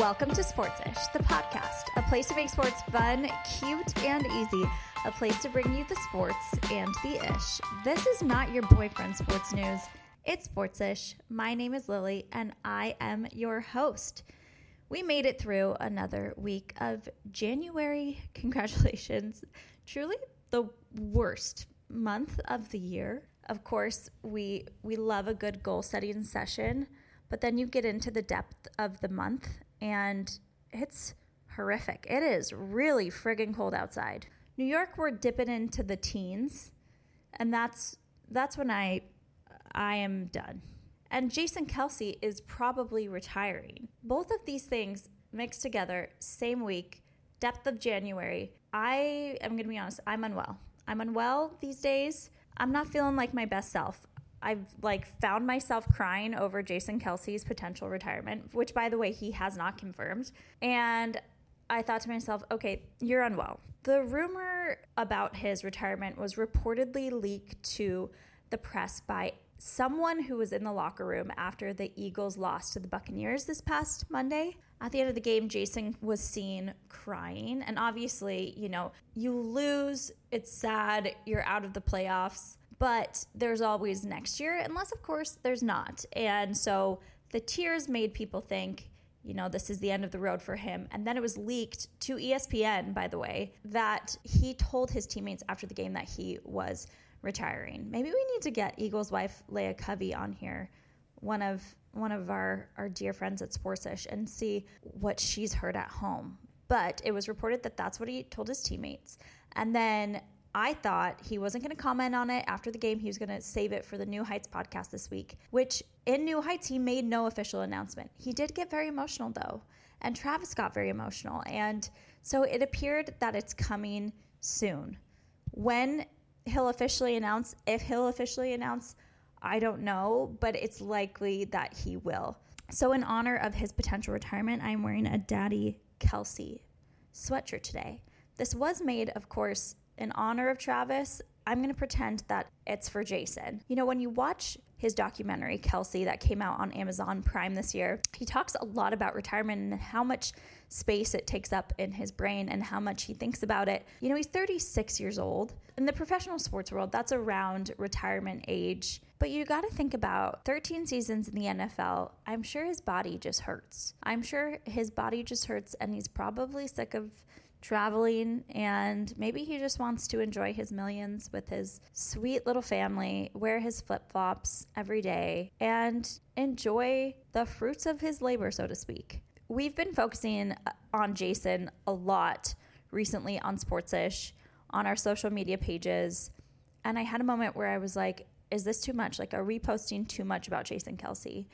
Welcome to Sportsish, the podcast, a place to make sports fun, cute, and easy. A place to bring you the sports and the ish. This is not your boyfriend sports news. It's Sportsish. My name is Lily, and I am your host. We made it through another week of January. Congratulations. Truly the worst month of the year. Of course, we we love a good goal setting session, but then you get into the depth of the month and it's horrific. It is really friggin' cold outside. New York, we're dipping into the teens, and that's that's when I I am done. And Jason Kelce is probably retiring. Both of these things mixed together, same week, depth of January. I am gonna be honest, I'm unwell. I'm unwell these days. I'm not feeling like my best self. I've like found myself crying over Jason Kelce's potential retirement, which by the way, he has not confirmed. And I thought to myself, okay, you're unwell. The rumor about his retirement was reportedly leaked to the press by someone who was in the locker room after the Eagles lost to the Buccaneers this past Monday. At the end of the game, Jason was seen crying. And obviously, you know, you lose, it's sad, you're out of the playoffs but there's always next year, unless, of course, there's not. And so the tears made people think, you know, this is the end of the road for him. And then it was leaked to ESPN, by the way, that he told his teammates after the game that he was retiring. Maybe we need to get Eagles wife Leah Covey on here, one of one of our, our dear friends at Sportsish, and see what she's heard at home. But it was reported that that's what he told his teammates. And then I thought he wasn't going to comment on it after the game. He was going to save it for the New Heights podcast this week, which in New Heights, he made no official announcement. He did get very emotional, though, and Travis got very emotional. And so it appeared that it's coming soon. When he'll officially announce, if he'll officially announce, I don't know, but it's likely that he will. So, in honor of his potential retirement, I'm wearing a Daddy Kelce sweatshirt today. This was made, of course, in honor of Travis, I'm going to pretend that it's for Jason. You know, when you watch his documentary, Kelce, that came out on Amazon Prime this year, he talks a lot about retirement and how much space it takes up in his brain and how much he thinks about it. You know, he's 36 years old. In the professional sports world, that's around retirement age. But you got to think about 13 seasons in the NFL. I'm sure his body just hurts. I'm sure his body just hurts, and he's probably sick of traveling, and maybe he just wants to enjoy his millions with his sweet little family, wear his flip flops every day, and enjoy the fruits of his labor, so to speak. We've been focusing uh, on Jason a lot recently on Sportsish, on our social media pages, and I had a moment where I was like, is this too much? Like, are we posting too much about Jason Kelce?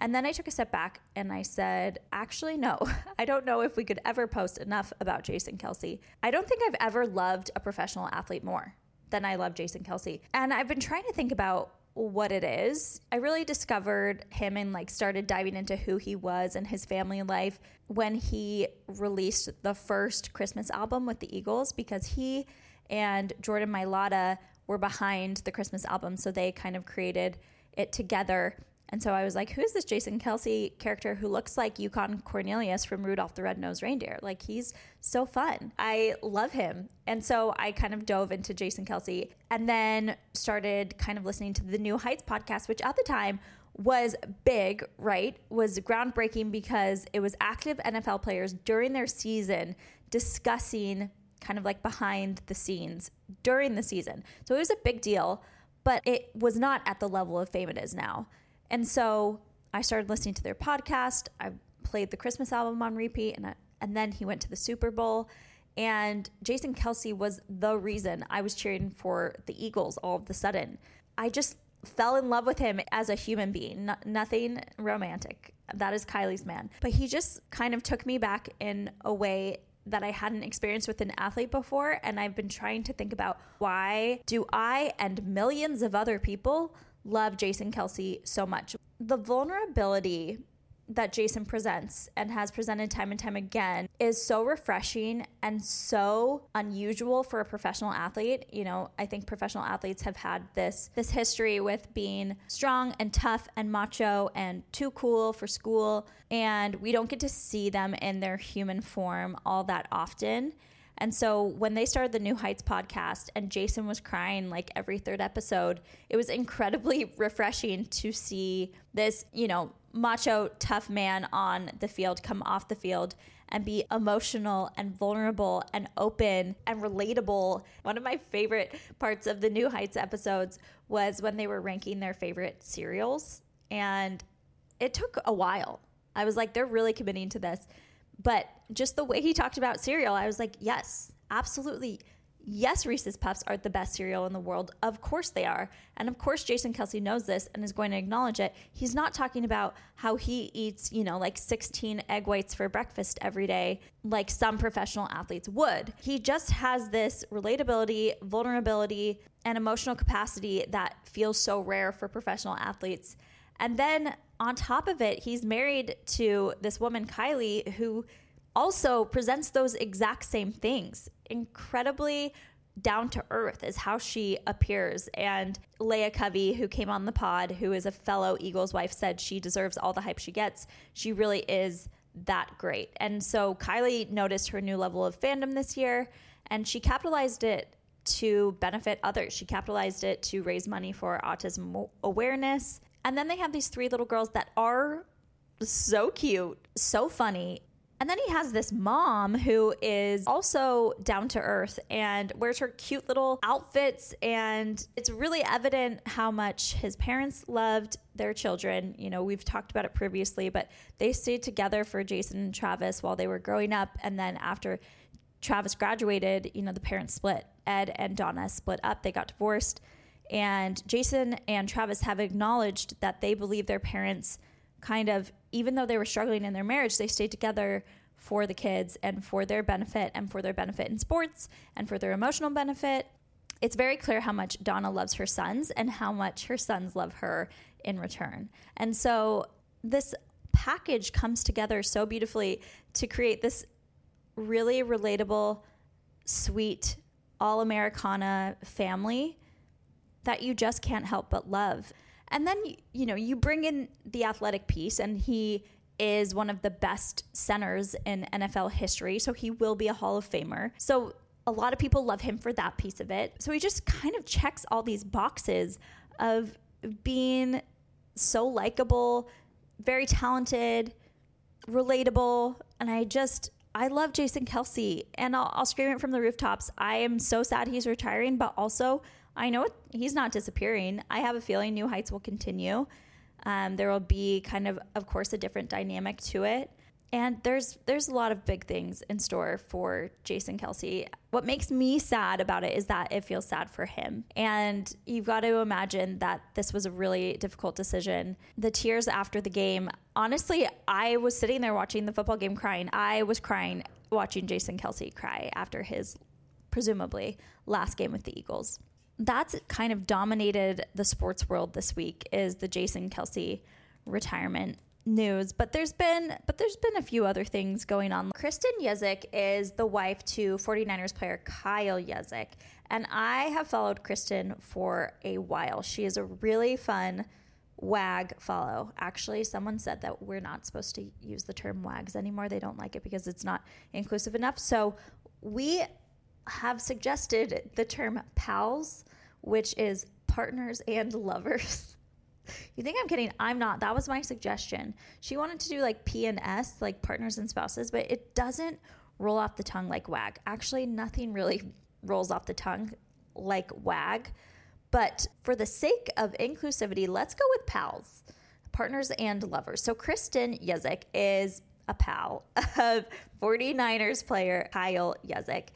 And then I took a step back and I said, actually, no, I don't know if we could ever post enough about Jason Kelce. I don't think I've ever loved a professional athlete more than I love Jason Kelce. And I've been trying to think about what it is. I really discovered him and like started diving into who he was and his family life when he released the first Christmas album with the Eagles because he and Jordan Mailata were behind the Christmas album. So they kind of created it together and so I was like, who's this Jason Kelce character who looks like Yukon Cornelius from Rudolph the Red-Nosed Reindeer? Like he's so fun. I love him. And so I kind of dove into Jason Kelce and then started kind of listening to the New Heights podcast, which at the time was big, right? Was groundbreaking because it was active NFL players during their season discussing kind of like behind the scenes during the season. So it was a big deal, but it was not at the level of fame it is now. And so I started listening to their podcast. I played the Christmas album on repeat, and I, and then he went to the Super Bowl. And Jason Kelce was the reason I was cheering for the Eagles all of a sudden. I just fell in love with him as a human being, no, nothing romantic. That is Kylie's man. But he just kind of took me back in a way that I hadn't experienced with an athlete before. And I've been trying to think about why do I and millions of other people love Jason Kelce so much. The vulnerability that Jason presents and has presented time and time again is so refreshing and so unusual for a professional athlete. You know, I think professional athletes have had this this history with being strong and tough and macho and too cool for school and we don't get to see them in their human form all that often. And so when they started the New Heights podcast and Jason was crying like every third episode, it was incredibly refreshing to see this, you know, macho, tough man on the field come off the field and be emotional and vulnerable and open and relatable. One of my favorite parts of the New Heights episodes was when they were ranking their favorite cereals. And it took a while. I was like, they're really committing to this. But just the way he talked about cereal, I was like, yes, absolutely. Yes, Reese's Puffs are the best cereal in the world. Of course they are. And of course, Jason Kelce knows this and is going to acknowledge it. He's not talking about how he eats, you know, like 16 egg whites for breakfast every day, like some professional athletes would. He just has this relatability, vulnerability, and emotional capacity that feels so rare for professional athletes. And then on top of it, he's married to this woman, Kylie, who also presents those exact same things. Incredibly down to earth is how she appears. And Leah Covey, who came on the pod, who is a fellow Eagles wife, said she deserves all the hype she gets. She really is that great. And so Kylie noticed her new level of fandom this year and she capitalized it to benefit others. She capitalized it to raise money for autism awareness and then they have these three little girls that are so cute, so funny. And then he has this mom who is also down to earth and wears her cute little outfits. And it's really evident how much his parents loved their children. You know, we've talked about it previously, but they stayed together for Jason and Travis while they were growing up. And then after Travis graduated, you know, the parents split. Ed and Donna split up, they got divorced. And Jason and Travis have acknowledged that they believe their parents kind of, even though they were struggling in their marriage, they stayed together for the kids and for their benefit and for their benefit in sports and for their emotional benefit. It's very clear how much Donna loves her sons and how much her sons love her in return. And so this package comes together so beautifully to create this really relatable, sweet, all Americana family that you just can't help but love. And then, you know, you bring in the athletic piece, and he is one of the best centers in NFL history. So he will be a Hall of Famer. So a lot of people love him for that piece of it. So he just kind of checks all these boxes of being so likable, very talented, relatable. And I just, I love Jason Kelce. And I'll, I'll scream it from the rooftops. I am so sad he's retiring, but also, I know he's not disappearing. I have a feeling New Heights will continue. Um, there will be kind of, of course, a different dynamic to it. And there's there's a lot of big things in store for Jason Kelce. What makes me sad about it is that it feels sad for him. And you've got to imagine that this was a really difficult decision. The tears after the game, honestly, I was sitting there watching the football game crying. I was crying watching Jason Kelce cry after his presumably last game with the Eagles that's kind of dominated the sports world this week is the Jason Kelce retirement news. But there's been but there's been a few other things going on. Kristen Juszczyk is the wife to 49ers player kyle Juszczyk and i have followed kristen for a while. She is a really fun wag follow. Actually someone said that we're not supposed to use the term wags anymore. They don't like it because it's not inclusive enough. So we have suggested the term pals, which is partners and lovers. you think I'm kidding? I'm not. That was my suggestion. She wanted to do like P and S, like partners and spouses, but it doesn't roll off the tongue like wag. Actually, nothing really rolls off the tongue like wag. But for the sake of inclusivity, let's go with pals, partners and lovers. So Kristen Juszczyk is a pal of 49ers player Kyle Juszczyk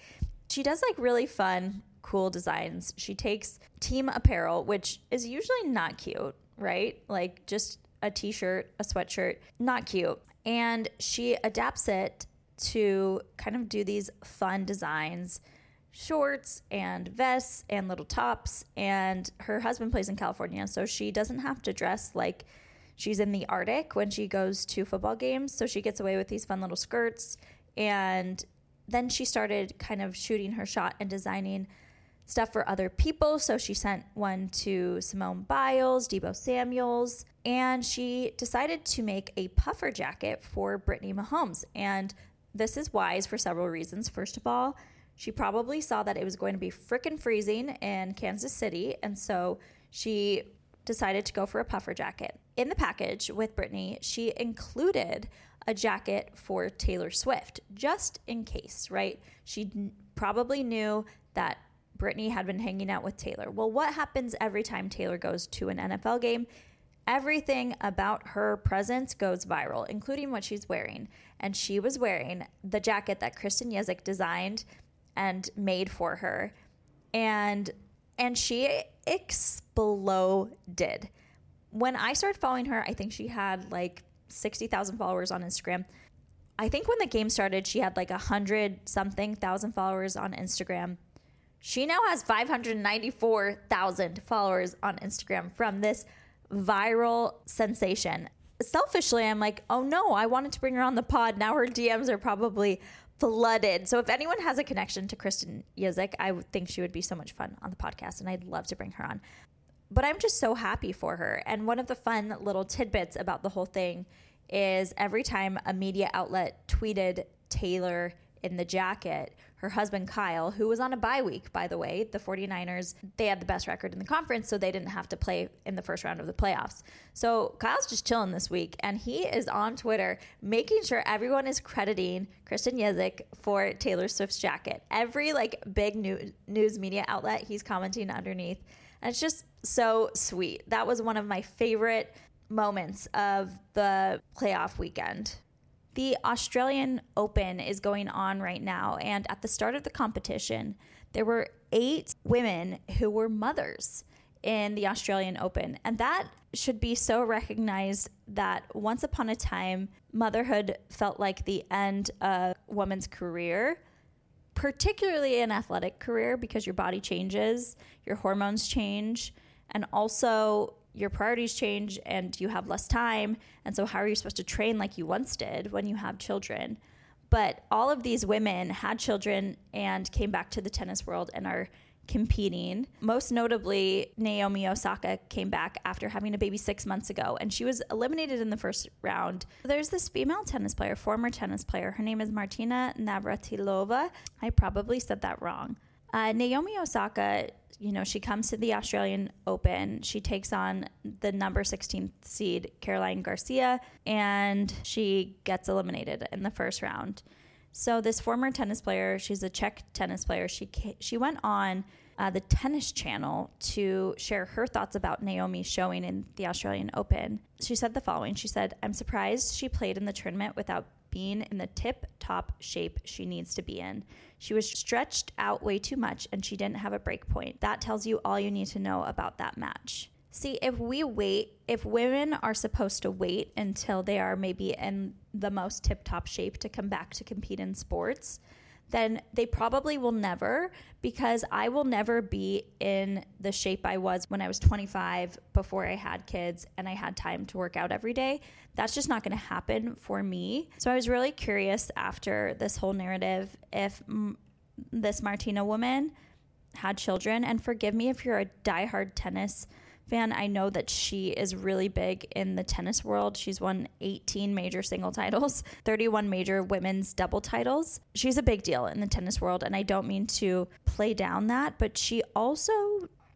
she does like really fun, cool designs. She takes team apparel, which is usually not cute, right? Like just a t shirt, a sweatshirt, not cute. And she adapts it to kind of do these fun designs shorts and vests and little tops. And her husband plays in California, so she doesn't have to dress like she's in the Arctic when she goes to football games. So she gets away with these fun little skirts. And then she started kind of shooting her shot and designing stuff for other people. So she sent one to Simone Biles, Deebo Samuels, and she decided to make a puffer jacket for Brittany Mahomes. And this is wise for several reasons. First of all, she probably saw that it was going to be frickin' freezing in Kansas City, and so she decided to go for a puffer jacket. In the package with Brittany, she included a jacket for Taylor Swift, just in case, right? She probably knew that Brittany had been hanging out with Taylor. Well, what happens every time Taylor goes to an NFL game? Everything about her presence goes viral, including what she's wearing. And she was wearing the jacket that Kristen Juszczyk designed and made for her. And and she exploded. When I started following her, I think she had like 60,000 followers on Instagram. I think when the game started, she had like a hundred something thousand followers on Instagram. She now has 594,000 followers on Instagram from this viral sensation. Selfishly, I'm like, oh no, I wanted to bring her on the pod. Now her DMs are probably flooded. So if anyone has a connection to Kristen Juszczyk, I think she would be so much fun on the podcast, and I'd love to bring her on. But I'm just so happy for her. And one of the fun little tidbits about the whole thing is every time a media outlet tweeted Taylor in the jacket, her husband Kyle, who was on a bye week, by the way, the 49ers, they had the best record in the conference, so they didn't have to play in the first round of the playoffs. So Kyle's just chilling this week, and he is on Twitter making sure everyone is crediting Kristen Juszczyk for Taylor Swift's jacket. Every like big new, news media outlet, he's commenting underneath. And it's just so sweet. That was one of my favorite moments of the playoff weekend. The Australian Open is going on right now, and at the start of the competition, there were eight women who were mothers in the Australian Open. And that should be so recognized that once upon a time, motherhood felt like the end of a woman's career, particularly an athletic career, because your body changes, your hormones change, and also your priorities change and you have less time. And so, how are you supposed to train like you once did when you have children? But all of these women had children and came back to the tennis world and are competing. Most notably, Naomi Osaka came back after having a baby six months ago, and she was eliminated in the first round. There's this female tennis player, former tennis player. Her name is Martina Navratilova. I probably said that wrong. Uh, Naomi Osaka you know, she comes to the Australian Open. She takes on the number 16th seed, Caroline Garcia, and she gets eliminated in the first round. So this former tennis player, she's a Czech tennis player. She she went on uh, the Tennis Channel to share her thoughts about Naomi showing in the Australian Open. She said the following: She said, "I'm surprised she played in the tournament without being in the tip top shape she needs to be in. She was stretched out way too much and she didn't have a break point. That tells you all you need to know about that match. See, if we wait, if women are supposed to wait until they are maybe in the most tip top shape to come back to compete in sports, then they probably will never because I will never be in the shape I was when I was 25 before I had kids and I had time to work out every day. That's just not going to happen for me. So I was really curious after this whole narrative if m- this Martina woman had children. And forgive me if you're a diehard tennis fan. I know that she is really big in the tennis world. She's won 18 major single titles, 31 major women's double titles. She's a big deal in the tennis world, and I don't mean to play down that, but she also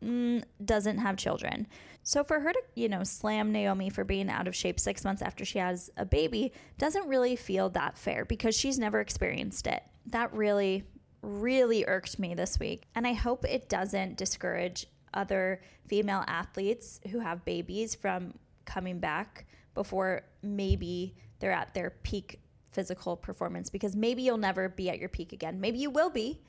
mm, doesn't have children. So for her to, you know, slam Naomi for being out of shape 6 months after she has a baby doesn't really feel that fair because she's never experienced it. That really really irked me this week. And I hope it doesn't discourage other female athletes who have babies from coming back before maybe they're at their peak physical performance because maybe you'll never be at your peak again. Maybe you will be.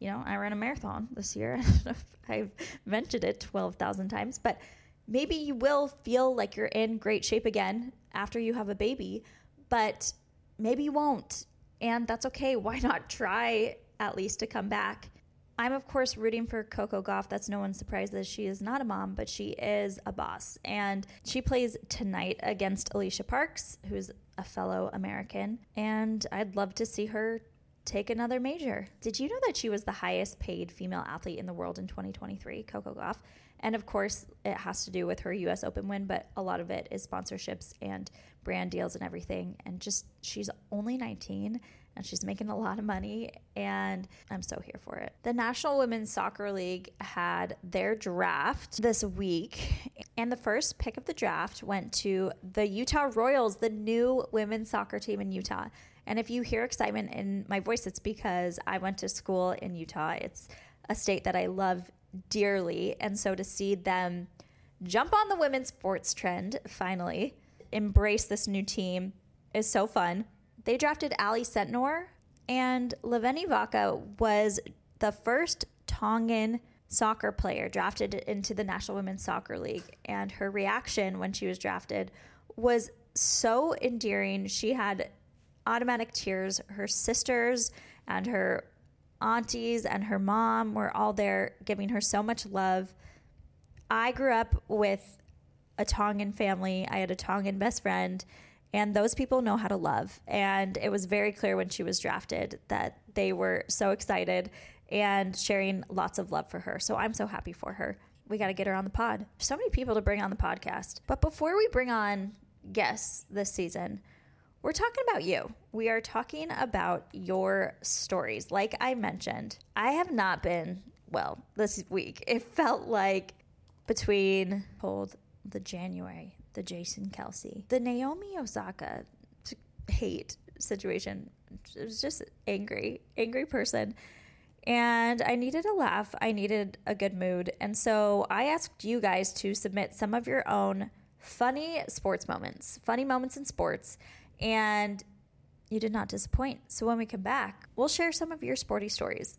You know, I ran a marathon this year. I've mentioned it 12,000 times, but maybe you will feel like you're in great shape again after you have a baby, but maybe you won't. And that's okay. Why not try at least to come back? I'm, of course, rooting for Coco Gauff. That's no one's surprise that she is not a mom, but she is a boss. And she plays tonight against Alycia Parks, who's a fellow American. And I'd love to see her take another major. Did you know that she was the highest paid female athlete in the world in 2023, Coco Gauff? And of course, it has to do with her US Open win, but a lot of it is sponsorships and brand deals and everything. And just, she's only 19 and she's making a lot of money. And I'm so here for it. The National Women's Soccer League had their draft this week. And the first pick of the draft went to the Utah Royals, the new women's soccer team in Utah. And if you hear excitement in my voice, it's because I went to school in Utah. It's a state that I love dearly. And so to see them jump on the women's sports trend finally, embrace this new team is so fun. They drafted Ally Sentnor, and Leveni Vaca was the first Tongan soccer player drafted into the National Women's Soccer League. And her reaction when she was drafted was so endearing. She had automatic tears. Her sisters and her aunties and her mom were all there giving her so much love. I grew up with a Tongan family. I had a Tongan best friend, and those people know how to love. And it was very clear when she was drafted that they were so excited and sharing lots of love for her. So I'm so happy for her. We got to get her on the pod. So many people to bring on the podcast. But before we bring on guests this season, we're talking about you. We are talking about your stories. Like I mentioned, I have not been well this week. It felt like between hold the January, the Jason Kelce. the Naomi Osaka hate situation. It was just angry, angry person. And I needed a laugh. I needed a good mood. And so I asked you guys to submit some of your own funny sports moments, funny moments in sports and you did not disappoint. So when we come back, we'll share some of your sporty stories.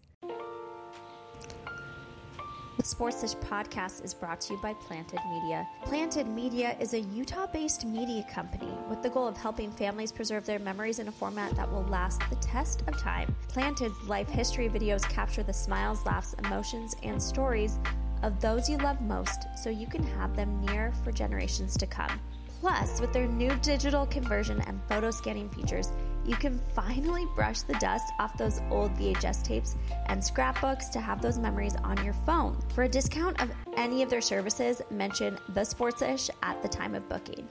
The Sportsish podcast is brought to you by Planted Media. Planted Media is a Utah based media company with the goal of helping families preserve their memories in a format that will last the test of time. Planted's life history videos capture the smiles, laughs, emotions, and stories of those you love most so you can have them near for generations to come. Plus, with their new digital conversion and photo scanning features, you can finally brush the dust off those old VHS tapes and scrapbooks to have those memories on your phone. For a discount of any of their services, mention the Sportsish at the time of booking.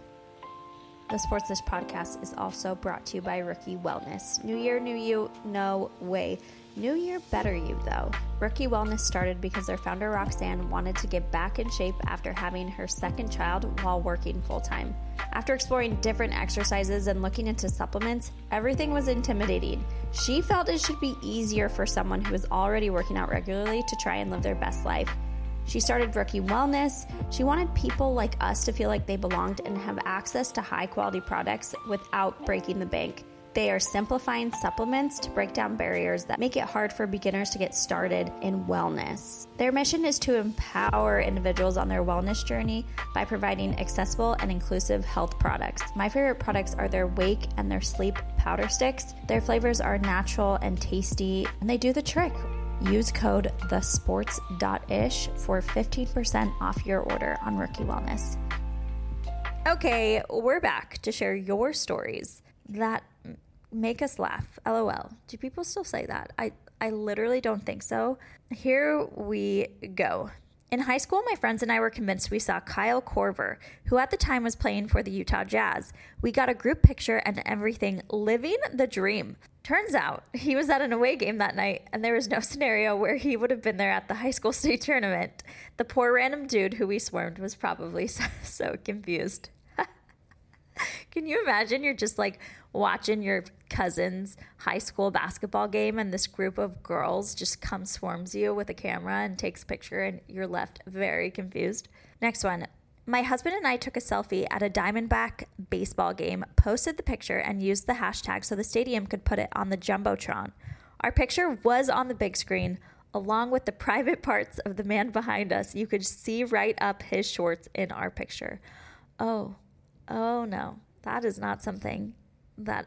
The Sportsish podcast is also brought to you by Rookie Wellness. New year, new you, no way. New Year Better You, though. Rookie Wellness started because their founder Roxanne wanted to get back in shape after having her second child while working full time. After exploring different exercises and looking into supplements, everything was intimidating. She felt it should be easier for someone who was already working out regularly to try and live their best life. She started Rookie Wellness. She wanted people like us to feel like they belonged and have access to high quality products without breaking the bank. They are simplifying supplements to break down barriers that make it hard for beginners to get started in wellness. Their mission is to empower individuals on their wellness journey by providing accessible and inclusive health products. My favorite products are their wake and their sleep powder sticks. Their flavors are natural and tasty, and they do the trick. Use code thesports.ish for 15% off your order on Rookie Wellness. Okay, we're back to share your stories that make us laugh. LOL. Do people still say that? I I literally don't think so. Here we go. In high school, my friends and I were convinced we saw Kyle Korver, who at the time was playing for the Utah Jazz. We got a group picture and everything, living the dream. Turns out he was at an away game that night, and there was no scenario where he would have been there at the high school state tournament. The poor random dude who we swarmed was probably so, so confused. Can you imagine? You're just like watching your cousin's high school basketball game, and this group of girls just comes swarms you with a camera and takes a picture, and you're left very confused. Next one. My husband and I took a selfie at a Diamondback baseball game, posted the picture, and used the hashtag so the stadium could put it on the Jumbotron. Our picture was on the big screen, along with the private parts of the man behind us. You could see right up his shorts in our picture. Oh, oh no, that is not something that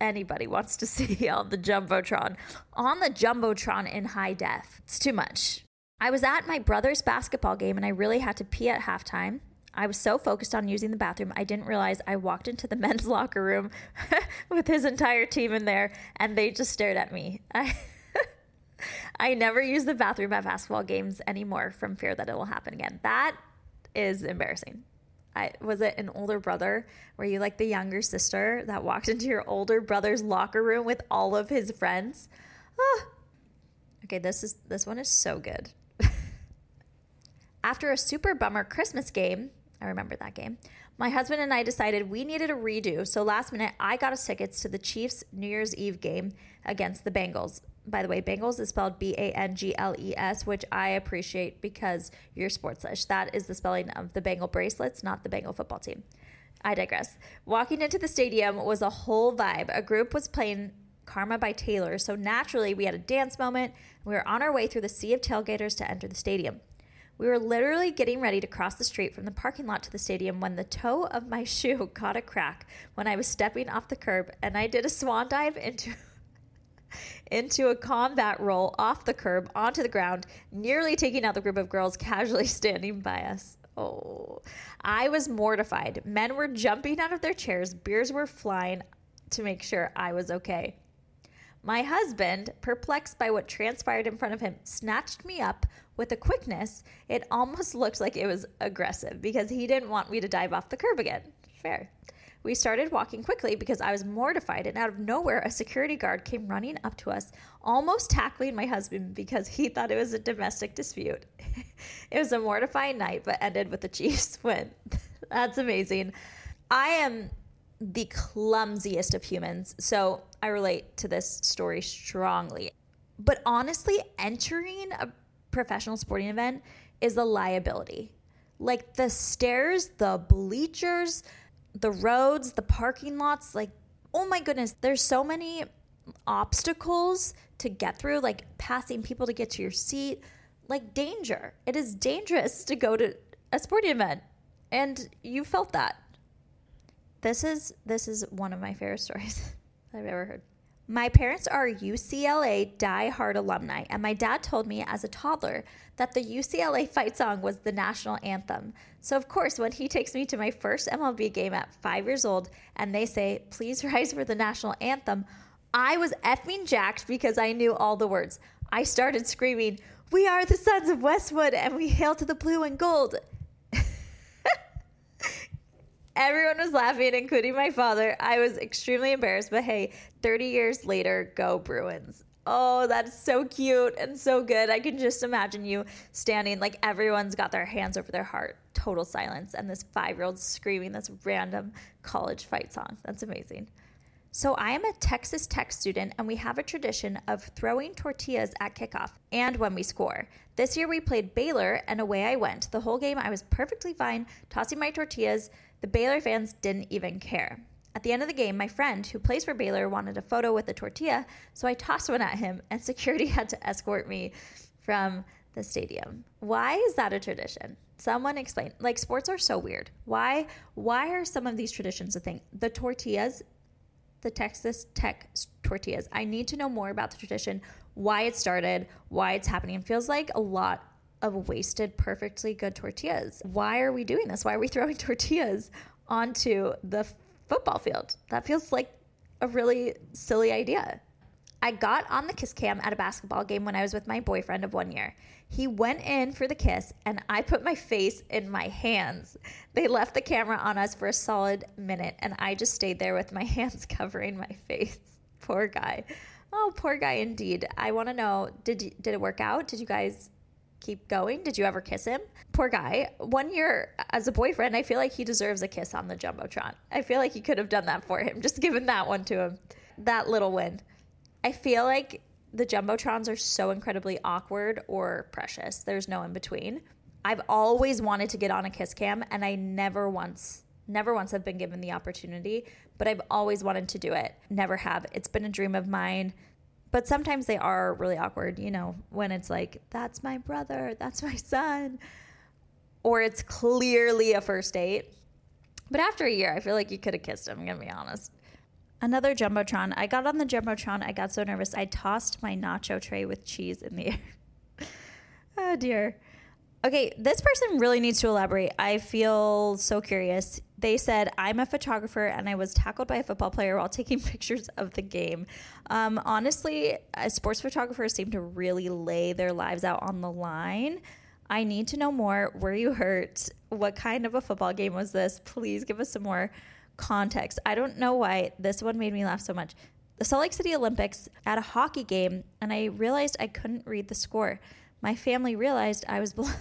anybody wants to see on the Jumbotron. On the Jumbotron in high def. It's too much. I was at my brother's basketball game and I really had to pee at halftime. I was so focused on using the bathroom, I didn't realize I walked into the men's locker room with his entire team in there and they just stared at me. I, I never use the bathroom at basketball games anymore from fear that it will happen again. That is embarrassing. I was it an older brother? Were you like the younger sister that walked into your older brother's locker room with all of his friends? Oh. Okay, this is this one is so good. After a super bummer Christmas game, I remember that game. My husband and I decided we needed a redo, so last minute I got us tickets to the Chiefs New Year's Eve game against the Bengals. By the way, Bengals is spelled B A N G L E S, which I appreciate because you're sportsish. That is the spelling of the Bengal bracelets, not the Bengal football team. I digress. Walking into the stadium was a whole vibe. A group was playing Karma by Taylor, so naturally we had a dance moment. We were on our way through the sea of tailgaters to enter the stadium. We were literally getting ready to cross the street from the parking lot to the stadium when the toe of my shoe caught a crack when I was stepping off the curb and I did a swan dive into into a combat roll off the curb onto the ground, nearly taking out the group of girls casually standing by us. Oh, I was mortified. Men were jumping out of their chairs, beers were flying to make sure I was okay. My husband, perplexed by what transpired in front of him, snatched me up with a quickness. It almost looked like it was aggressive because he didn't want me to dive off the curb again. Fair. We started walking quickly because I was mortified, and out of nowhere, a security guard came running up to us, almost tackling my husband because he thought it was a domestic dispute. it was a mortifying night, but ended with the Chiefs win. That's amazing. I am the clumsiest of humans. So I relate to this story strongly. But honestly, entering a professional sporting event is a liability. Like the stairs, the bleachers, the roads, the parking lots, like, oh my goodness, there's so many obstacles to get through, like passing people to get to your seat, like danger. It is dangerous to go to a sporting event. And you felt that. This is this is one of my favorite stories I've ever heard. My parents are UCLA die-hard alumni, and my dad told me as a toddler that the UCLA fight song was the national anthem. So, of course, when he takes me to my first MLB game at five years old and they say, please rise for the national anthem, I was effing jacked because I knew all the words. I started screaming, We are the sons of Westwood and we hail to the blue and gold. Everyone was laughing, including my father. I was extremely embarrassed, but hey, 30 years later, go Bruins. Oh, that's so cute and so good. I can just imagine you standing like everyone's got their hands over their heart, total silence, and this five year old screaming this random college fight song. That's amazing. So, I am a Texas Tech student, and we have a tradition of throwing tortillas at kickoff and when we score. This year we played Baylor, and away I went. The whole game I was perfectly fine tossing my tortillas the Baylor fans didn't even care. At the end of the game, my friend who plays for Baylor wanted a photo with a tortilla, so I tossed one at him, and security had to escort me from the stadium. Why is that a tradition? Someone explain. Like sports are so weird. Why why are some of these traditions a thing? The tortillas, the Texas Tech tortillas. I need to know more about the tradition, why it started, why it's happening. It feels like a lot of wasted, perfectly good tortillas. Why are we doing this? Why are we throwing tortillas onto the football field? That feels like a really silly idea. I got on the kiss cam at a basketball game when I was with my boyfriend of one year. He went in for the kiss, and I put my face in my hands. They left the camera on us for a solid minute, and I just stayed there with my hands covering my face. Poor guy. Oh, poor guy indeed. I want to know did you, did it work out? Did you guys keep going? Did you ever kiss him? Poor guy. One year as a boyfriend, I feel like he deserves a kiss on the Jumbotron. I feel like you could have done that for him, just given that one to him. That little win. I feel like the Jumbotrons are so incredibly awkward or precious. There's no in between. I've always wanted to get on a kiss cam and I never once never once have been given the opportunity, but I've always wanted to do it. Never have. It's been a dream of mine but sometimes they are really awkward, you know, when it's like, that's my brother, that's my son, or it's clearly a first date. But after a year, I feel like you could have kissed him, I'm gonna be honest. Another Jumbotron. I got on the Jumbotron. I got so nervous. I tossed my nacho tray with cheese in the air. oh, dear. Okay, this person really needs to elaborate. I feel so curious. They said, I'm a photographer and I was tackled by a football player while taking pictures of the game. Um, honestly, sports photographers seem to really lay their lives out on the line. I need to know more. Were you hurt? What kind of a football game was this? Please give us some more context. I don't know why this one made me laugh so much. The Salt Lake City Olympics at a hockey game, and I realized I couldn't read the score. My family realized I was blind.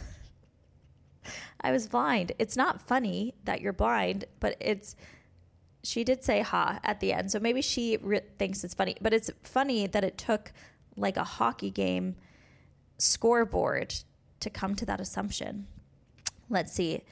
I was blind. It's not funny that you're blind, but it's. She did say ha at the end, so maybe she re- thinks it's funny. But it's funny that it took like a hockey game scoreboard to come to that assumption. Let's see.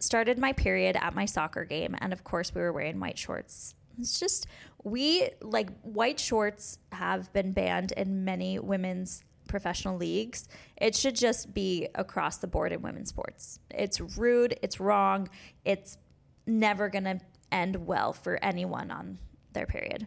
Started my period at my soccer game, and of course, we were wearing white shorts. It's just, we like white shorts have been banned in many women's professional leagues. It should just be across the board in women's sports. It's rude, it's wrong, it's never going to end well for anyone on their period.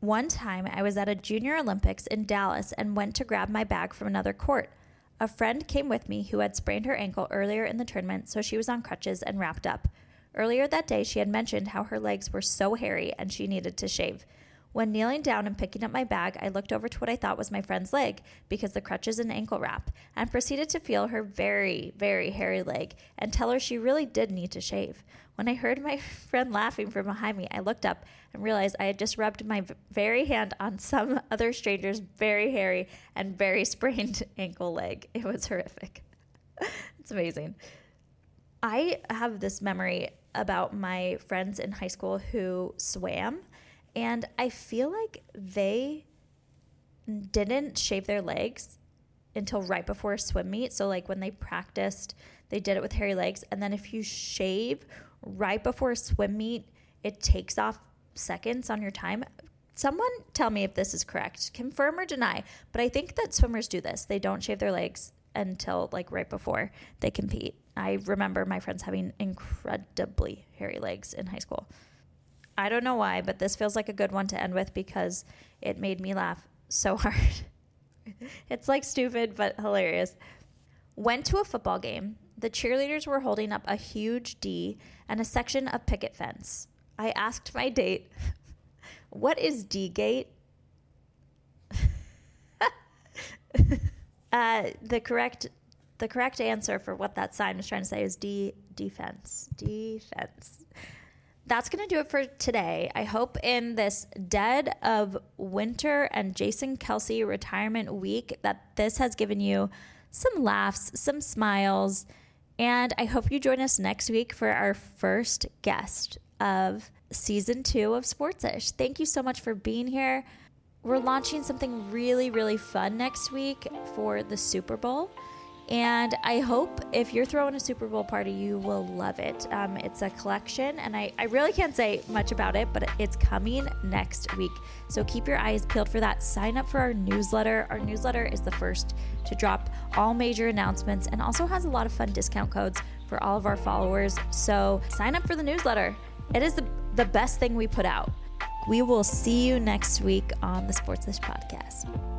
One time, I was at a junior Olympics in Dallas and went to grab my bag from another court. A friend came with me who had sprained her ankle earlier in the tournament, so she was on crutches and wrapped up. Earlier that day, she had mentioned how her legs were so hairy and she needed to shave. When kneeling down and picking up my bag, I looked over to what I thought was my friend's leg because the crutches and ankle wrap, and proceeded to feel her very, very hairy leg and tell her she really did need to shave. When I heard my friend laughing from behind me, I looked up and realized I had just rubbed my very hand on some other stranger's very hairy and very sprained ankle leg. It was horrific. it's amazing. I have this memory about my friends in high school who swam and I feel like they didn't shave their legs until right before swim meet. So, like when they practiced, they did it with hairy legs. And then if you shave right before swim meet, it takes off seconds on your time. Someone tell me if this is correct. Confirm or deny. But I think that swimmers do this. They don't shave their legs until like right before they compete. I remember my friends having incredibly hairy legs in high school. I don't know why, but this feels like a good one to end with because it made me laugh so hard. it's like stupid, but hilarious. Went to a football game. The cheerleaders were holding up a huge D and a section of picket fence. I asked my date, What is D gate? uh, the correct the correct answer for what that sign was trying to say is D defense. Defense that's going to do it for today. I hope in this dead of winter and Jason Kelce retirement week that this has given you some laughs, some smiles, and I hope you join us next week for our first guest of season two of Sportsish. Thank you so much for being here. We're launching something really, really fun next week for the Super Bowl. And I hope if you're throwing a Super Bowl party, you will love it. Um, it's a collection, and I, I really can't say much about it, but it's coming next week. So keep your eyes peeled for that. Sign up for our newsletter. Our newsletter is the first to drop all major announcements and also has a lot of fun discount codes for all of our followers. So sign up for the newsletter. It is the, the best thing we put out. We will see you next week on the Sportsish Podcast.